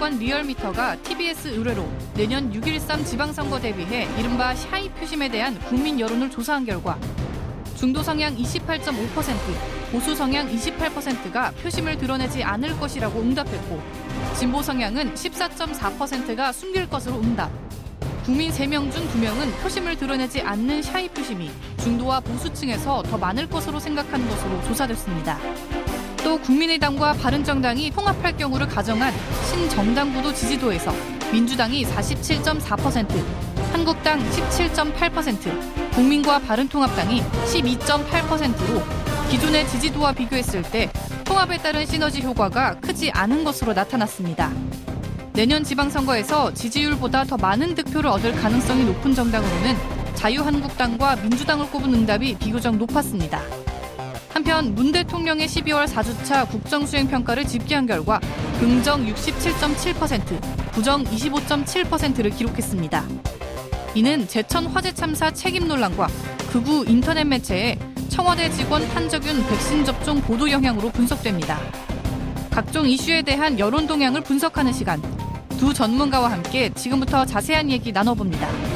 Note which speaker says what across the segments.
Speaker 1: 여론조사기관 리얼미터가 TBS 의뢰로 내년 6.13 지방선거 대비해 이른바 shy 표심에 대한 국민 여론을 조사한 결과 중도 성향 28.5%, 보수 성향 28%가 표심을 드러내지 않을 것이라고 응답했고 진보 성향은 14.4%가 숨길 것으로 응답. 국민 3명 중 2명은 표심을 드러내지 않는 shy 표심이 중도와 보수층에서 더 많을 것으로 생각하는 것으로 조사됐습니다. 또 국민의당과 바른정당이 통합할 경우를 가정한 신정당구도 지지도에서 민주당이 47.4%, 한국당 17.8%, 국민과 바른통합당이 12.8%로 기존의 지지도와 비교했을 때 통합에 따른 시너지 효과가 크지 않은 것으로 나타났습니다. 내년 지방선거에서 지지율보다 더 많은 득표를 얻을 가능성이 높은 정당으로는 자유한국당과 민주당을 꼽은 응답이 비교적 높았습니다. 한편 문 대통령의 12월 4주차 국정수행평가를 집계한 결과 긍정 67.7%, 부정 25.7%를 기록했습니다. 이는 제천 화재 참사 책임 논란과 극우 인터넷 매체에 청와대 직원 한적윤 백신 접종 보도 영향으로 분석됩니다. 각종 이슈에 대한 여론 동향을 분석하는 시간. 두 전문가와 함께 지금부터 자세한 얘기 나눠봅니다.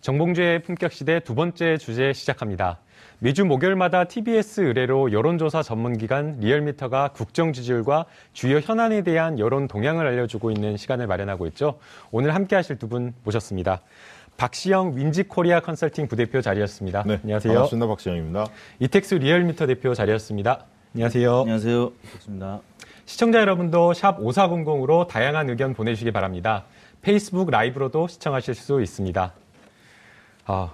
Speaker 2: 정봉주의 품격 시대 두 번째 주제 시작합니다. 매주 목요일마다 TBS 의뢰로 여론조사 전문기관 리얼미터가 국정 지지율과 주요 현안에 대한 여론 동향을 알려주고 있는 시간을 마련하고 있죠. 오늘 함께 하실 두 분 모셨습니다. 박시영 윈지코리아 컨설팅 부대표 자리였습니다.
Speaker 3: 네,
Speaker 2: 안녕하세요.
Speaker 3: 반갑습니다. 박시영입니다.
Speaker 2: 이택수 리얼미터 대표 자리였습니다. 안녕하세요.
Speaker 4: 안녕하세요. 좋습니다.
Speaker 2: 시청자 여러분도 sharp 5400으로 다양한 의견 보내주시기 바랍니다. 페이스북 라이브로도 시청하실 수 있습니다. 아,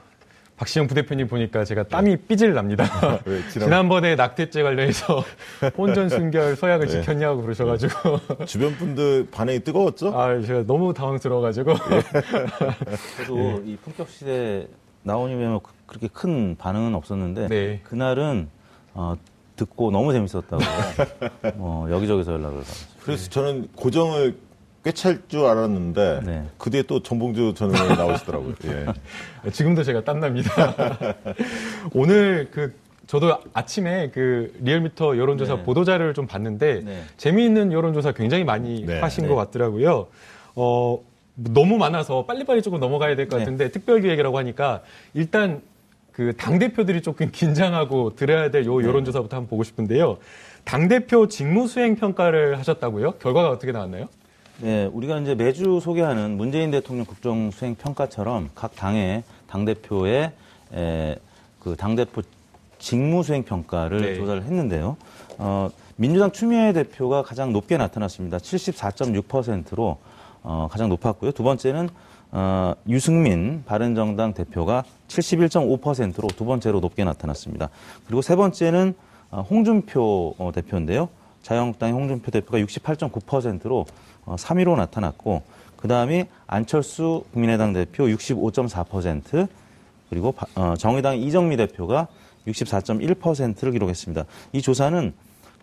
Speaker 2: 박시영 부대표님 보니까 제가 땀이 삐질 납니다.
Speaker 3: 왜, 지난-
Speaker 2: 지난 번에 낙태죄 관련해서 혼전 순결 서약을
Speaker 3: 네.
Speaker 2: 지켰냐고 그러셔가지고
Speaker 3: 주변 분들 반응이 뜨거웠죠?
Speaker 2: 아 제가 너무 당황스러워가지고
Speaker 4: 저도 이 품격 시대 나오니면 그- 그렇게 큰 반응은 없었는데
Speaker 2: 네.
Speaker 4: 그날은 어, 듣고 너무 재밌었다고 뭐 여기저기서 연락을 받았어요.
Speaker 3: 그래서 저는 고정을 꿰찰 줄 알았는데
Speaker 4: 네.
Speaker 3: 그 뒤에 또 정봉주 전 의원이 나오시더라고요. 예.
Speaker 2: 지금도 제가 땀납니다. 오늘 그 저도 아침에 그 리얼미터 여론조사
Speaker 4: 네.
Speaker 2: 보도자료를 좀 봤는데
Speaker 4: 네.
Speaker 2: 재미있는 여론조사 굉장히 많이
Speaker 3: 네.
Speaker 2: 하신
Speaker 4: 네.
Speaker 2: 것 같더라고요. 어, 너무 많아서 빨리빨리 조금 넘어가야 될것
Speaker 4: 네.
Speaker 2: 같은데 특별기획이라고 하니까 일단 그 당대표들이 조금 긴장하고 들어야 될요
Speaker 4: 네.
Speaker 2: 여론조사부터 한번 보고 싶은데요. 당대표 직무수행 평가를 하셨다고요? 결과가 어떻게 나왔나요?
Speaker 4: 네, 우리가 이제 매주 소개하는 문재인 대통령 국정 수행 평가처럼 각 당의 당 대표의 그 당 대표 직무 수행 평가를
Speaker 2: 네.
Speaker 4: 조사를 했는데요. 어, 민주당 추미애 대표가 가장 높게 나타났습니다. 74.6%로 어, 가장 높았고요. 두 번째는 어, 유승민 바른정당 대표가 71.5%로 두 번째로 높게 나타났습니다. 그리고 세 번째는 어, 홍준표 어, 대표인데요. 자유한국당의 홍준표 대표가 68.9%로 어, 3위로 나타났고 그 다음이 안철수 국민의당 대표 65.4% 그리고 바- 어, 정의당 이정미 대표가 64.1%를 기록했습니다. 이 조사는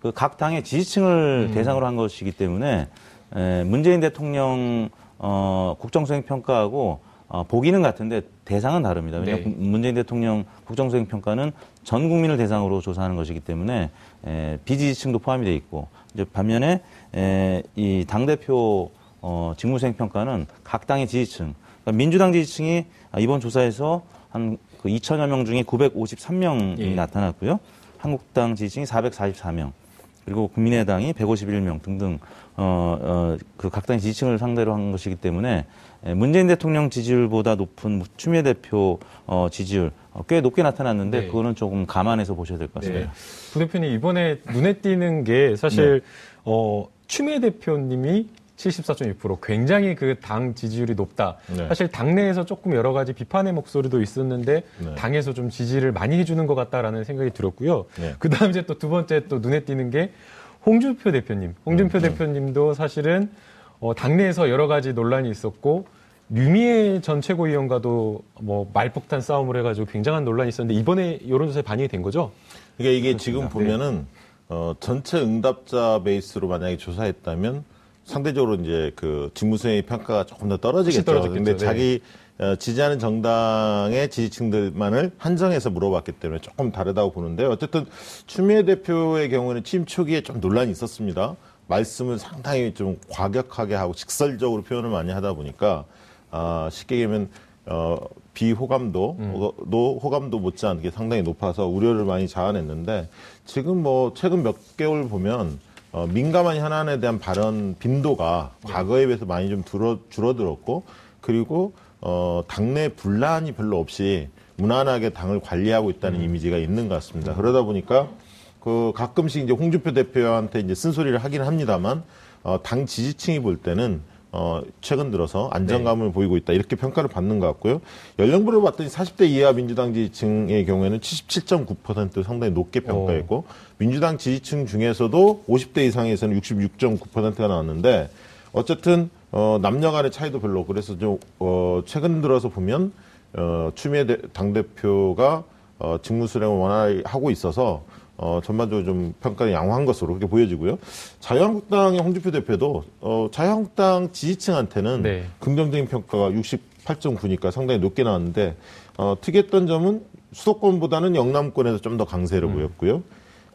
Speaker 4: 그 각 당의 지지층을 대상으로 한 것이기 때문에 에, 문재인 대통령 어, 국정수행 평가하고 어, 보기는 같은데 대상은 다릅니다. 왜냐하면
Speaker 2: 네.
Speaker 4: 문재인 대통령 국정수행 평가는 전 국민을 대상으로 조사하는 것이기 때문에 에, 비지지층도 포함이 돼 있고 이제 반면에 에, 이 당 대표 어, 직무수행 평가는 각 당의 지지층 그러니까 민주당 지지층이 이번 조사에서 한 그 2천여 명 중에 953명이
Speaker 2: 예.
Speaker 4: 나타났고요. 한국당 지지층이 444명, 그리고 국민의당이 151명 등등 어, 어, 그 각 당의 지지층을 상대로 한 것이기 때문에 에, 문재인 대통령 지지율보다 높은 추미애 대표 어, 지지율 어, 꽤 높게 나타났는데
Speaker 2: 네.
Speaker 4: 그거는 조금 감안해서 보셔야 될 것 같습니다.
Speaker 2: 부 대표님 이번에 눈에 띄는 게 사실
Speaker 4: 네.
Speaker 2: 어, 추미애 대표님이 74.6% 굉장히 그 당 지지율이 높다.
Speaker 3: 네.
Speaker 2: 사실 당내에서 조금 여러 가지 비판의 목소리도 있었는데
Speaker 3: 네.
Speaker 2: 당에서 좀 지지를 많이 해주는 것 같다라는 생각이 들었고요.
Speaker 3: 네.
Speaker 2: 그 다음 이제 또 두 번째 또 눈에 띄는 게 홍준표 대표님. 홍준표
Speaker 3: 네.
Speaker 2: 대표님도 사실은 어, 당내에서 여러 가지 논란이 있었고 유미애 전 최고위원과도 뭐 말폭탄 싸움을 해가지고 굉장한 논란이 있었는데 이번에 여론조사에 반영이 된 거죠?
Speaker 3: 그러니까 이게 지금 보면은 어, 전체 응답자 베이스로 만약에 조사했다면 상대적으로 이제 그 직무수행의 평가가 조금 더 떨어지겠죠.
Speaker 2: 떨어졌겠죠.
Speaker 3: 근데
Speaker 2: 네.
Speaker 3: 자기 어, 지지하는 정당의 지지층들만을 한정해서 물어봤기 때문에 조금 다르다고 보는데 어쨌든 추미애 대표의 경우는 취임 초기에 좀 논란이 있었습니다. 말씀을 상당히 좀 과격하게 하고 직설적으로 표현을 많이 하다 보니까 아, 쉽게 얘기하면 어, 비호감도 도 호감도 못지않게 상당히 높아서 우려를 많이 자아냈는데 지금 뭐 최근 몇 개월 보면 어, 민감한 현안에 대한 발언 빈도가 과거에 비해서 많이 좀 줄어, 줄어들었고 그리고 어, 당내 분란이 별로 없이 무난하게 당을 관리하고 있다는 이미지가 있는 것 같습니다. 그러다 보니까 그 가끔씩 이제 홍준표 대표한테 이제 쓴소리를 하긴 합니다만 어, 당 지지층이 볼 때는 어, 최근 들어서 안정감을 보이고 있다 이렇게 평가를 받는 것 같고요. 연령부를 봤더니 40대 이하 민주당 지지층의 경우에는 77.9% 상당히 높게 평가했고 민주당 지지층 중에서도 50대 이상에서는 66.9%가 나왔는데 어쨌든 어, 남녀 간의 차이도 별로 그래서 좀 어, 최근 들어서 보면 어, 추미애 당 대표가 어, 직무 수행을 원활히 하고 있어서 어, 전반적으로 좀 평가를 양호한 것으로 그렇게 보여지고요. 자유한국당의 홍준표 대표도 어, 자유한국당 지지층한테는
Speaker 2: 네.
Speaker 3: 긍정적인 평가가 68.9니까 상당히 높게 나왔는데 어, 특이했던 점은 수도권보다는 영남권에서 좀 더 강세를 보였고요.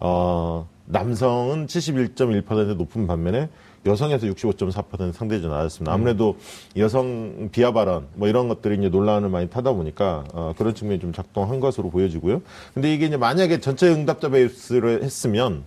Speaker 3: 어, 남성은 71.1% 높은 반면에 여성에서 65.4% 상대적으로 낮았습니다. 아무래도 여성 비하 발언 뭐 이런 것들이 이제 논란을 많이 타다 보니까 어, 그런 측면이 좀 작동한 것으로 보여지고요. 근데 이게 이제 만약에 전체 응답자 베이스를 했으면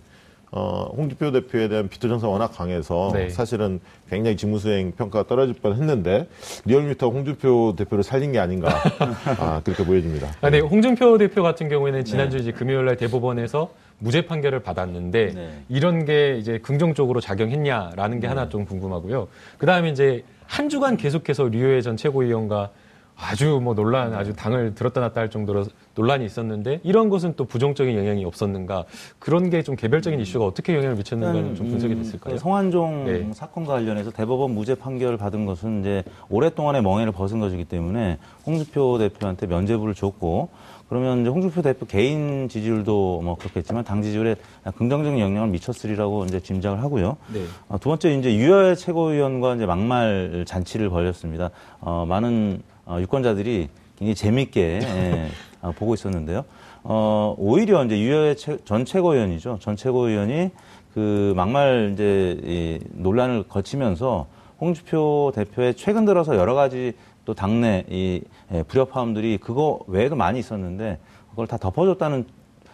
Speaker 3: 어, 홍준표 대표에 대한 비토 전사 워낙 강해서
Speaker 2: 네.
Speaker 3: 사실은 굉장히 직무수행 평가가 떨어질 뻔 했는데 리얼미터 홍준표 대표를 살린 게 아닌가 아, 그렇게 보여집니다.
Speaker 2: 아, 네, 홍준표 대표 같은 경우에는 지난주 이제 금요일 날 대법원에서 무죄 판결을 받았는데
Speaker 4: 네.
Speaker 2: 이런 게 이제 긍정적으로 작용했냐라는 게 하나 좀 궁금하고요. 그 다음에 이제 한 주간 계속해서 류호혜 전 최고위원과 아주 뭐 논란, 아주 당을 들었다 놨다 할 정도로 논란이 있었는데 이런 것은 또 부정적인 영향이 없었는가 그런 게 좀 개별적인 이슈가 어떻게 영향을 미쳤는가는 좀 분석이 됐을까요?
Speaker 4: 그 성환종
Speaker 2: 네.
Speaker 4: 사건과 관련해서 대법원 무죄 판결을 받은 것은 이제 오랫동안의 멍해를 벗은 것이기 때문에 홍준표 대표한테 면죄부를 줬고 그러면 이제 홍준표 대표 개인 지지율도 뭐 그렇겠지만 당 지지율에 긍정적인 영향을 미쳤으리라고 이제 짐작을 하고요.
Speaker 2: 네.
Speaker 4: 어, 두 번째 이제 유여의 최고위원과 이제 막말 잔치를 벌였습니다. 어, 많은 어, 유권자들이 굉장히 재밌게 예, 어, 보고 있었는데요. 어, 오히려 이제 유여의 최- 전 최고위원이죠. 전 최고위원이 그 막말 이제 이 논란을 거치면서 홍준표 대표의 최근 들어서 여러 가지 또 당내 이 예, 불협화음들이 그거 외에도 많이 있었는데 그걸 다 덮어줬다는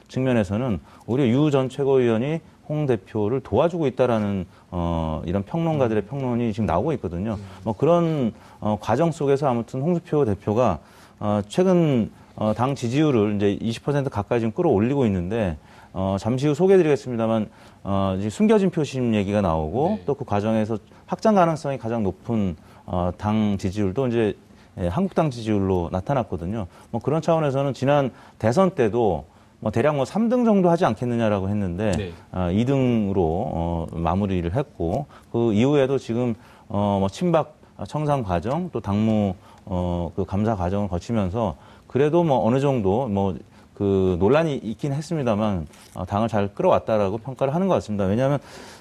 Speaker 4: 측면에서는 오히려 유 전 최고위원이 홍 대표를 도와주고 있다라는 어, 이런 평론가들의 평론이 지금 나오고 있거든요. 뭐 그런 어, 과정 속에서 아무튼 홍준표 대표가 어, 최근 어, 당 지지율을 이제 20% 가까이 지금 끌어올리고 있는데 어, 잠시 후 소개해드리겠습니다만 어, 이제 숨겨진 표심 얘기가 나오고
Speaker 2: 네.
Speaker 4: 또그 과정에서 확장 가능성이 가장 높은 어, 당 지지율도 이제 예, 한국당 지지율로 나타났거든요. 뭐 그런 차원에서는 지난 대선 때도 뭐 대략 뭐 3등 정도 하지 않겠느냐라고 했는데
Speaker 2: 네.
Speaker 4: 어, 2등으로 어, 마무리를 했고 그 이후에도 지금 어, 뭐 친박 청산 과정 또 당무 어, 그 감사 과정을 거치면서 그래도 뭐 어느 정도 뭐 그 논란이 있긴 했습니다만 어, 당을 잘 끌어왔다라고 평가를 하는 것 같습니다. 왜냐하면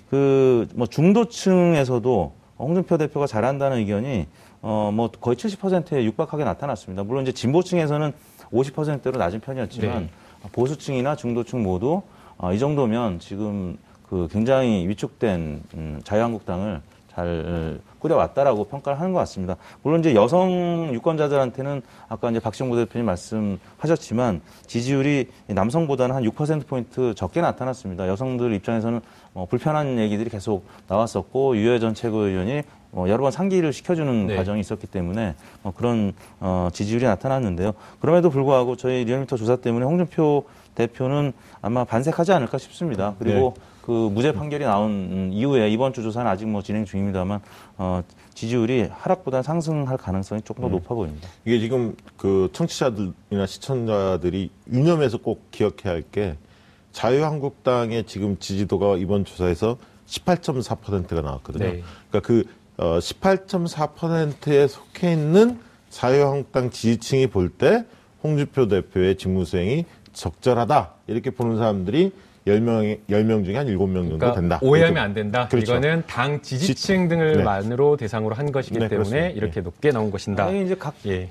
Speaker 4: 그 뭐 중도층에서도 홍준표 대표가 잘한다는 의견이 어 뭐 거의 70%에 육박하게 나타났습니다. 물론 이제 진보층에서는 50%대로 낮은 편이었지만
Speaker 2: 네.
Speaker 4: 보수층이나 중도층 모두 어, 이 정도면 지금 그 굉장히 위축된 음, 자유한국당을 잘 꾸려왔다라고 평가를 하는 것 같습니다. 물론 이제 여성 유권자들한테는 아까 이제 박정부 대표님 말씀하셨지만 지지율이 남성보다는 한 6%포인트 적게 나타났습니다. 여성들 입장에서는 뭐 불편한 얘기들이 계속 나왔었고 유해 전 최고위원이 뭐 여러 번 상기를 시켜주는
Speaker 2: 네.
Speaker 4: 과정이 있었기 때문에 뭐 그런 어, 지지율이 나타났는데요. 그럼에도 불구하고 저희 리얼미터 조사 때문에 홍준표 대표는 아마 반색하지 않을까 싶습니다. 그리고 그 무죄 판결이 나온 음, 이후에 이번 주 조사는 아직 뭐 진행 중입니다만 어, 지지율이 하락보다 상승할 가능성이 조금 더 높아 보입니다.
Speaker 3: 이게 지금 그 청취자들이나 시청자들이 유념해서 꼭 기억해야 할 게 자유한국당의 지금 지지도가 이번 조사에서 18.4%가 나왔거든요.
Speaker 2: 네.
Speaker 3: 그러니까 그 어, 18.4%에 속해 있는 자유한국당 지지층이 볼 때 홍준표 대표의 직무수행이 적절하다 이렇게 보는 사람들이 10명, 10명 중에 한 7명 정도
Speaker 2: 그러니까
Speaker 3: 된다.
Speaker 2: 오해하면
Speaker 3: 이렇게
Speaker 2: 안 된다.
Speaker 3: 그렇죠.
Speaker 2: 이거는 당 지지층 등을
Speaker 3: 네.
Speaker 2: 만으로 대상으로 한 것이기
Speaker 3: 네,
Speaker 2: 때문에
Speaker 3: 그렇습니다.
Speaker 2: 이렇게 높게 나온 것인다.
Speaker 4: 아니, 이제 각
Speaker 2: 예.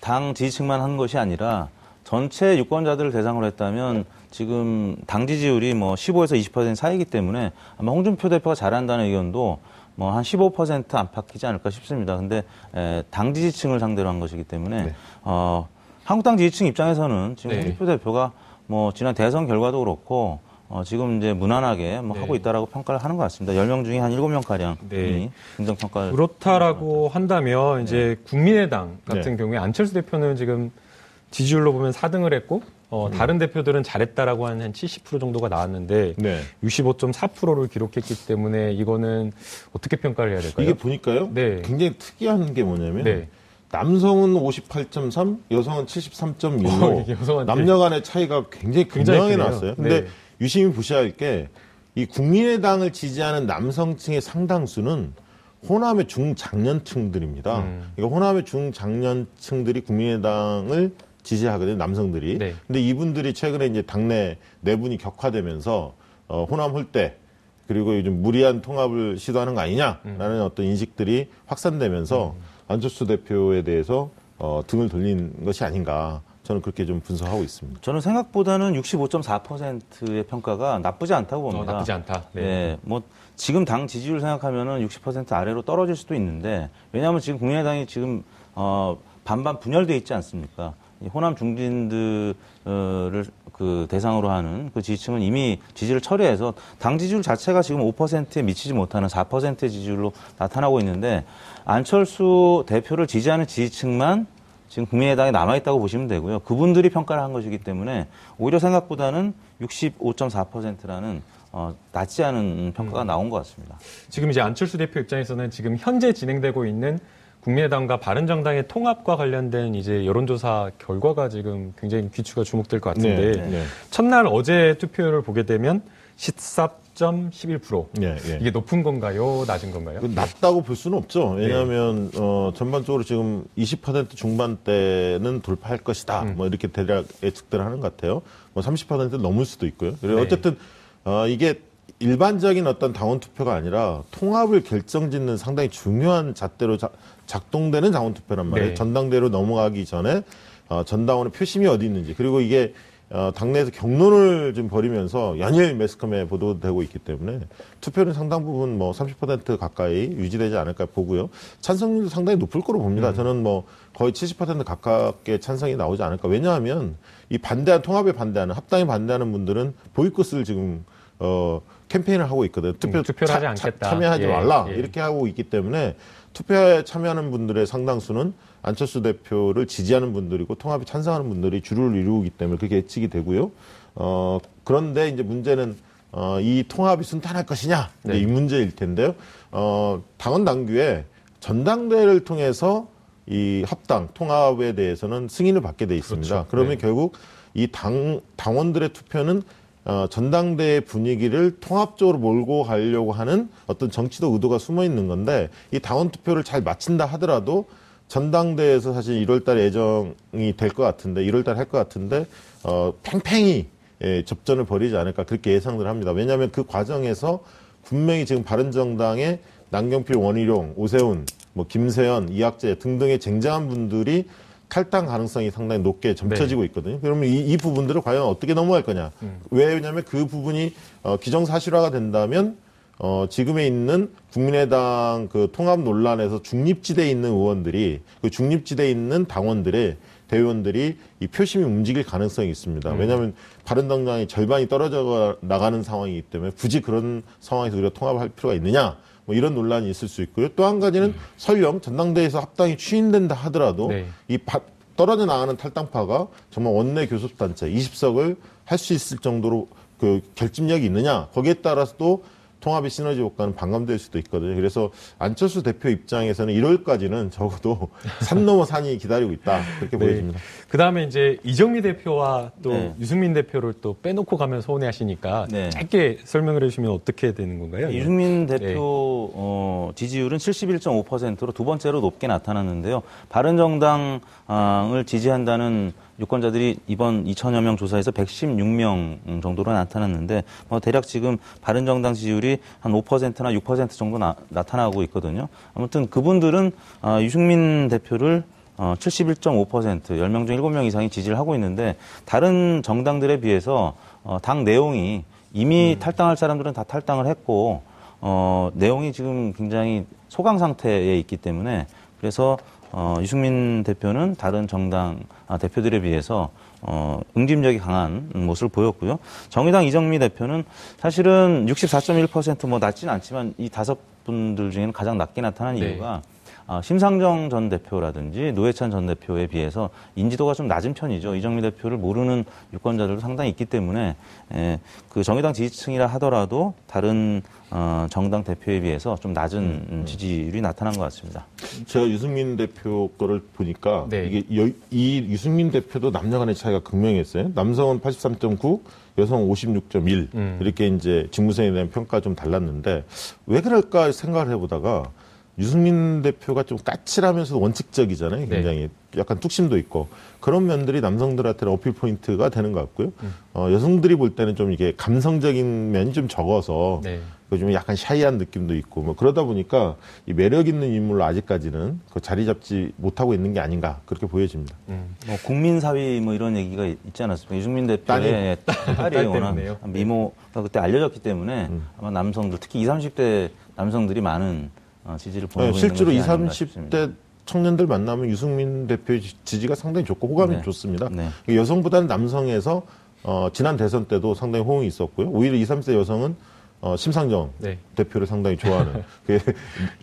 Speaker 4: 당 지지층만 한 것이 아니라 전체 유권자들을 대상으로 했다면 지금 당 지지율이 뭐 15에서 20% 사이기 때문에 아마 홍준표 대표가 잘한다는 의견도 뭐 한 15% 안팎이지 않을까 싶습니다. 근데 에, 당 지지층을 상대로 한 것이기 때문에
Speaker 3: 네.
Speaker 4: 어, 한국당 지지층 입장에서는 지금
Speaker 2: 네.
Speaker 4: 홍준표 대표가 뭐 지난 대선 결과도 그렇고 어, 지금 이제 무난하게 뭐
Speaker 2: 네.
Speaker 4: 하고 있다라고 평가를 하는 것 같습니다. 10명 중에 한 7명 가량이
Speaker 2: 네.
Speaker 4: 긍정 평가를
Speaker 2: 그렇다라고 한다면 이제 국민의당 같은
Speaker 3: 네.
Speaker 2: 경우에 안철수 대표는 지금 지지율로 보면 4등을 했고 어,
Speaker 3: 음.
Speaker 2: 다른 대표들은 잘했다라고 한 한 70% 정도가 나왔는데
Speaker 3: 네.
Speaker 2: 65.4%를 기록했기 때문에 이거는 어떻게 평가를 해야 될까요?
Speaker 3: 이게 보니까요.
Speaker 2: 네.
Speaker 3: 굉장히 특이한 게 뭐냐면
Speaker 2: 네.
Speaker 3: 남성은 58.3, 여성은
Speaker 2: 어,
Speaker 3: 73.1로
Speaker 2: 이게 여성한테-
Speaker 3: 남녀 간의 차이가 굉장히
Speaker 2: 굉장히 크네요.
Speaker 3: 나왔어요. 근데
Speaker 2: 네.
Speaker 3: 유심히 보셔야 할 게 이 국민의당을 지지하는 남성층의 상당수는 호남의 중장년층들입니다.
Speaker 2: 음.
Speaker 3: 그러니까 호남의 중장년층들이 국민의당을 지지하거든요, 남성들이.
Speaker 2: 네.
Speaker 3: 근데 이분들이 최근에 이제 당내 내분이 격화되면서 어, 호남 홀대 그리고 요즘 무리한 통합을 시도하는 거 아니냐라는 어떤 인식들이 확산되면서 안철수 대표에 대해서 어, 등을 돌린 것이 아닌가 저는 그렇게 좀 분석하고 있습니다.
Speaker 4: 저는 생각보다는 65.4%의 평가가 나쁘지 않다고
Speaker 2: 어,
Speaker 4: 봅니다.
Speaker 2: 나쁘지 않다. 네.
Speaker 4: 네. 뭐 지금 당 지지율 생각하면은 60% 아래로 떨어질 수도 있는데 왜냐하면 지금 국민의당이 지금 어 반반 분열돼 있지 않습니까? 이 호남 중진들을 그 대상으로 하는 그 지지층은 이미 지지를 처리해서 당 지지율 자체가 지금 5%에 미치지 못하는 4%의 지지율로 나타나고 있는데 안철수 대표를 지지하는 지지층만 지금 국민의당에 남아있다고 보시면 되고요. 그분들이 평가를 한 것이기 때문에 오히려 생각보다는 65.4%라는 어, 낮지 않은 평가가 나온 것 같습니다.
Speaker 2: 지금 이제 안철수 대표 입장에서는 지금 현재 진행되고 있는 국민의당과 바른정당의 통합과 관련된 이제 여론조사 결과가 지금 굉장히 귀추가 주목될 것 같은데
Speaker 3: 네, 네.
Speaker 2: 첫날 어제 투표율을 보게 되면 14.11%
Speaker 3: 예, 예.
Speaker 2: 이게 높은 건가요, 낮은 건가요?
Speaker 3: 그 낮다고 볼 수는 없죠. 왜냐하면 어, 전반적으로 지금 20% 중반대는 돌파할 것이다. 뭐 이렇게 대략 예측들을 하는 것 같아요. 뭐 30% 넘을 수도 있고요. 그리고
Speaker 2: 네.
Speaker 3: 어쨌든 어, 이게 일반적인 어떤 당원 투표가 아니라 통합을 결정짓는 상당히 중요한 잣대로 자- 작동되는 당원 투표란 말이에요.
Speaker 2: 네.
Speaker 3: 전당대로 넘어가기 전에 어, 전당원의 표심이 어디 있는지 그리고 이게 어, 당내에서 경론을 좀 벌이면서 연일 매스컴에 보도되고 있기 때문에 투표는 상당 부분 뭐 30% 가까이 유지되지 않을까 보고요. 찬성률도 상당히 높을 거로 봅니다. 저는 뭐 거의 70% 가깝게 찬성이 나오지 않을까. 왜냐하면 이 반대한 통합에 반대하는 합당에 반대하는 분들은 보이콧을 지금 어 캠페인을 하고 있거든요. 투표
Speaker 2: 음, 투표를 하지 않겠다.
Speaker 3: 참여하지
Speaker 2: 예,
Speaker 3: 말라
Speaker 2: 예.
Speaker 3: 이렇게 하고 있기 때문에 투표에 참여하는 분들의 상당수는 안철수 대표를 지지하는 분들이고 통합에 찬성하는 분들이 주를 이루기 때문에 그게 예측이 되고요. 어 그런데 이제 문제는 어, 이 통합이 순탄할 것이냐
Speaker 2: 네.
Speaker 3: 이 문제일 텐데요. 어 당원 당규에 전당대회를 통해서 이 합당 통합에 대해서는 승인을 받게 돼 있습니다.
Speaker 2: 그렇죠.
Speaker 3: 그러면
Speaker 2: 네.
Speaker 3: 결국 이 당 당원들의 투표는 어, 전당대회 분위기를 통합적으로 몰고 가려고 하는 어떤 정치적 의도가 숨어 있는 건데 이 당원 투표를 잘 마친다 하더라도 전당대회에서 사실 1월달에 예정이 될 것 같은데 1월달에 할것 같은데 어, 팽팽히 예, 접전을 벌이지 않을까 그렇게 예상을 합니다. 왜냐하면 그 과정에서 분명히 지금 바른정당의 남경필, 원희룡, 오세훈, 뭐 김세연, 이학재 등등의 쟁쟁한 분들이 탈당 가능성이 상당히 높게 점쳐지고 있거든요. 그러면 이, 이 부분들을 과연 어떻게 넘어갈 거냐? 왜냐하면 그 부분이 어, 기정사실화가 된다면 어, 지금에 있는 국민의당 그 통합 논란에서 중립지대에 있는 의원들이 그 중립지대에 있는 당원들의 대의원들이 이 표심이 움직일 가능성이 있습니다. 왜냐하면 바른정당이 절반이 떨어져 나가는 상황이기 때문에 굳이 그런 상황에서 우리가 통합할 필요가 있느냐? 뭐 이런 논란이 있을 수 있고요. 또 한 가지는 설령 전당대회에서 합당이 추인된다 하더라도
Speaker 2: 네.
Speaker 3: 이 바- 떨어져 나가는 탈당파가 정말 원내 교섭단체 20석을 할 수 있을 정도로 그 결집력이 있느냐 거기에 따라서 또 통합의 시너지 효과는 반감될 수도 있거든요. 그래서 안철수 대표 입장에서는 1월까지는 적어도 산 넘어 산이 기다리고 있다 그렇게 보여집니다.
Speaker 2: 그 다음에 이제 이정미 대표와 또
Speaker 4: 네.
Speaker 2: 유승민 대표를 또 빼놓고 가면 서운해하시니까
Speaker 4: 네.
Speaker 2: 짧게 설명을 해주시면 어떻게 되는 건가요?
Speaker 4: 이승민
Speaker 2: 네.
Speaker 4: 대표 어, 지지율은 71.5%로 두 번째로 높게 나타났는데요. 바른정당을 지지한다는 유권자들이 이번 2천여 명 조사에서 116명 정도로 나타났는데 뭐 대략 지금 바른정당 지지율이 한 5%나 6% 정도 나, 타나고 있거든요. 아무튼 그분들은 어, 유승민 대표를 어, 71.5% 10명 중 7명 이상이 지지를 하고 있는데 다른 정당들에 비해서 어, 당 내용이 이미 음. 탈당할 사람들은 다 탈당을 했고 어, 내용이 지금 굉장히 소강 상태에 있기 때문에 그래서 어, 유승민 대표는 다른 정당 아, 대표들에 비해서 어, 응집력이 강한 모습을 보였고요. 정의당 이정미 대표는 사실은 64.1%뭐 낮지는 않지만 이 다섯 분들 중에는 가장 낮게 나타난 네. 이유가 어, 심상정 전 대표라든지 노회찬 전 대표에 비해서 인지도가 좀 낮은 편이죠. 이정미 대표를 모르는 유권자들도 상당히 있기 때문에 에, 그 정의당 지지층이라 하더라도 다른 어, 정당 대표에 비해서 좀 낮은 음, 음. 지지율이 나타난 것 같습니다.
Speaker 3: 제가 유승민 대표 거를 보니까 네. 이게 여, 이 유승민 대표도 남녀 간의 차이가 극명했어요. 남성은 83.9, 여성 56.1 음. 이렇게 이제 직무생에 대한 평가 좀 달랐는데 왜 그럴까 생각을 해보다가 유승민 대표가 좀 까칠하면서 원칙적이잖아요. 네. 굉장히 네. 약간 뚝심도 있고 그런 면들이 남성들한테는 어필 포인트가 되는 것 같고요. 음. 어, 여성들이 볼 때는 좀 이게 감성적인 면이 좀 적어서 네. 좀 약간 샤이한 느낌도 있고 뭐 그러다 보니까 이 매력 있는 인물로 아직까지는 그 자리 잡지 못하고 있는 게 아닌가 그렇게 보여집니다. 음.
Speaker 4: 뭐 국민 사위 뭐 이런 얘기가 있지 않았습니까? 유승민 대표의 딸이, 딸이 워낙 미모가 그때 알려졌기 때문에 음. 아마 남성들 특히 20, 30대 남성들이 많은 어, 지지를 보내고 네,
Speaker 3: 실제로 20, 30대 청년들 만나면 유승민 대표의 지지가 상당히 좋고 호감이 네. 좋습니다. 네. 여성보다는 남성에서 어, 지난 대선 때도 상당히 호응이 있었고요. 오히려 20, 30대 여성은 어, 심상정 네. 대표를 상당히 좋아하는 그,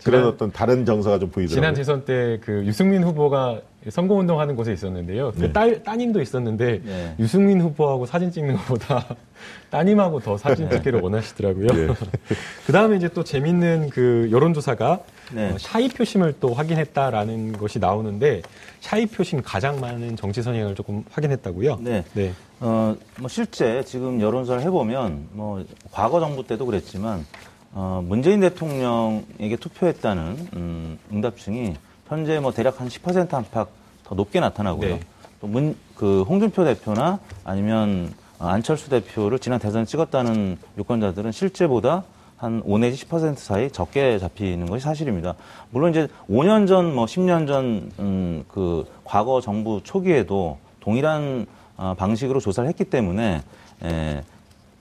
Speaker 3: 그런 어떤 다른 정서가 좀 보이더라고요.
Speaker 2: 지난 대선 때 그 유승민 후보가 선거운동 하는 곳에 있었는데요. 그 네. 딸, 따님도 있었는데 네. 유승민 후보하고 사진 찍는 것보다 따님하고 더 사진 네. 찍기를 원하시더라고요. 네. 그 다음에 이제 또 재밌는 그 여론조사가 네. 어, 샤이 표심을 또 확인했다라는 것이 나오는데 샤이 표심 가장 많은 정치 성향을 조금 확인했다고요.
Speaker 4: 네. 네. 어, 뭐 실제 지금 여론조사를 해보면 뭐 과거 정부 때도 그랬지만 어, 문재인 대통령에게 투표했다는 음, 응답층이 현재 뭐 대략 한 10% 안팎 더 높게 나타나고요. 네. 또 문, 그 홍준표 대표나 아니면 안철수 대표를 지난 대선 찍었다는 유권자들은 실제보다 한 5 내지 10% 사이 적게 잡히는 것이 사실입니다. 물론 이제 5년 전, 뭐 10년 전, 음, 그 과거 정부 초기에도 동일한 어, 방식으로 조사를 했기 때문에 에,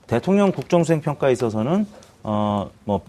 Speaker 4: 대통령 국정수행 평가에 있어서는 어, 뭐,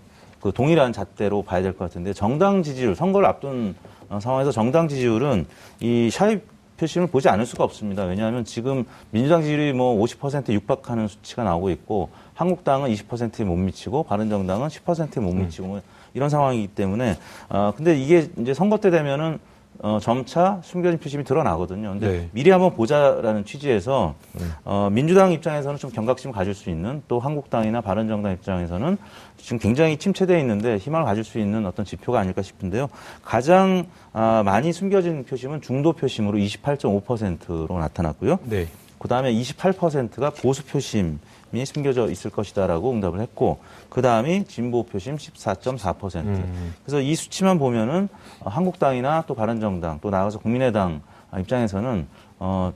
Speaker 4: 그 동일한 잣대로 봐야 될 것 같은데 정당 지지율, 선거를 앞둔 어, 상황에서 정당 지지율은 이 샤이 표심을 보지 않을 수가 없습니다. 왜냐하면 지금 민주당 지지율이 뭐 50% 육박하는 수치가 나오고 있고 한국당은 20%에 못 미치고 바른정당은 10%에 못 미치고 뭐 이런 상황이기 때문에 어 근데 이게 이제 선거 때 되면은 어, 점차 숨겨진 표심이 드러나거든요. 근데 네. 미리 한번 보자라는 취지에서 네. 어, 민주당 입장에서는 좀 경각심을 가질 수 있는 또 한국당이나 바른정당 입장에서는 지금 굉장히 침체되어 있는데 희망을 가질 수 있는 어떤 지표가 아닐까 싶은데요. 가장 아, 많이 숨겨진 표심은 중도 표심으로 28.5%로 나타났고요. 네. 그 다음에 28%가 보수 표심 이 숨겨져 있을 것이다라고 응답을 했고, 그 다음이 진보 표심 14.4%. 음. 그래서 이 수치만 보면은 어, 한국당이나 또 바른정당 또 나가서 국민의당 입장에서는 어,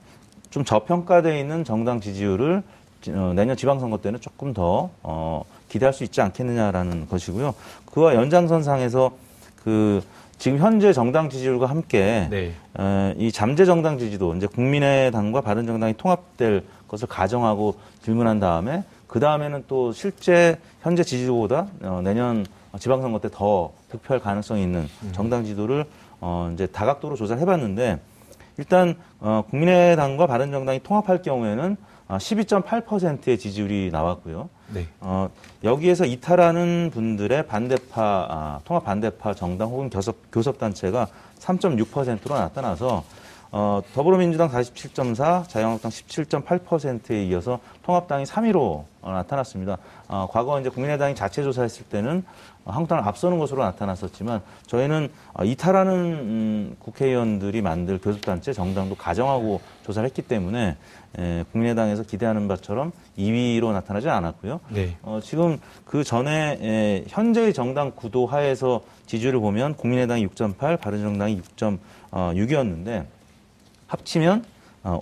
Speaker 4: 좀 저평가되어 있는 정당 지지율을 어, 내년 지방선거 때는 조금 더 어, 기대할 수 있지 않겠느냐라는 것이고요. 그와 연장선상에서 그 지금 현재 정당 지지율과 함께 네. 어, 이 잠재 정당 지지도 이제 국민의당과 바른정당이 통합될 것을 가정하고 질문한 다음에 그 다음에는 또 실제 현재 지지도보다 어, 내년 지방선거 때 더 득표할 가능성이 있는 음. 정당 지도를 어, 이제 다각도로 조사를 해봤는데 일단 어, 국민의당과 바른정당이 통합할 경우에는 12.8%의 아, 지지율이 나왔고요. 네. 어, 여기에서 이탈하는 분들의 반대파, 아, 통합 반대파 정당 혹은 교섭, 교섭단체가 3.6%로 나타나서 어, 더불어민주당 47.4, 자유한국당 17.8%에 이어서 통합당이 3위로 어, 나타났습니다. 어, 과거 이제 국민의당이 자체 조사했을 때는 한국당을 앞서는 것으로 나타났었지만 저희는 어, 이탈하는 음, 국회의원들이 만들 교섭단체 정당도 가정하고 조사를 했기 때문에 에, 국민의당에서 기대하는 바처럼 2위로 나타나지 않았고요. 네. 어, 지금 그 전에 에, 현재의 정당 구도 하에서 지지율을 보면 국민의당이 6.8, 바른정당이 6.6이었는데 합치면 어,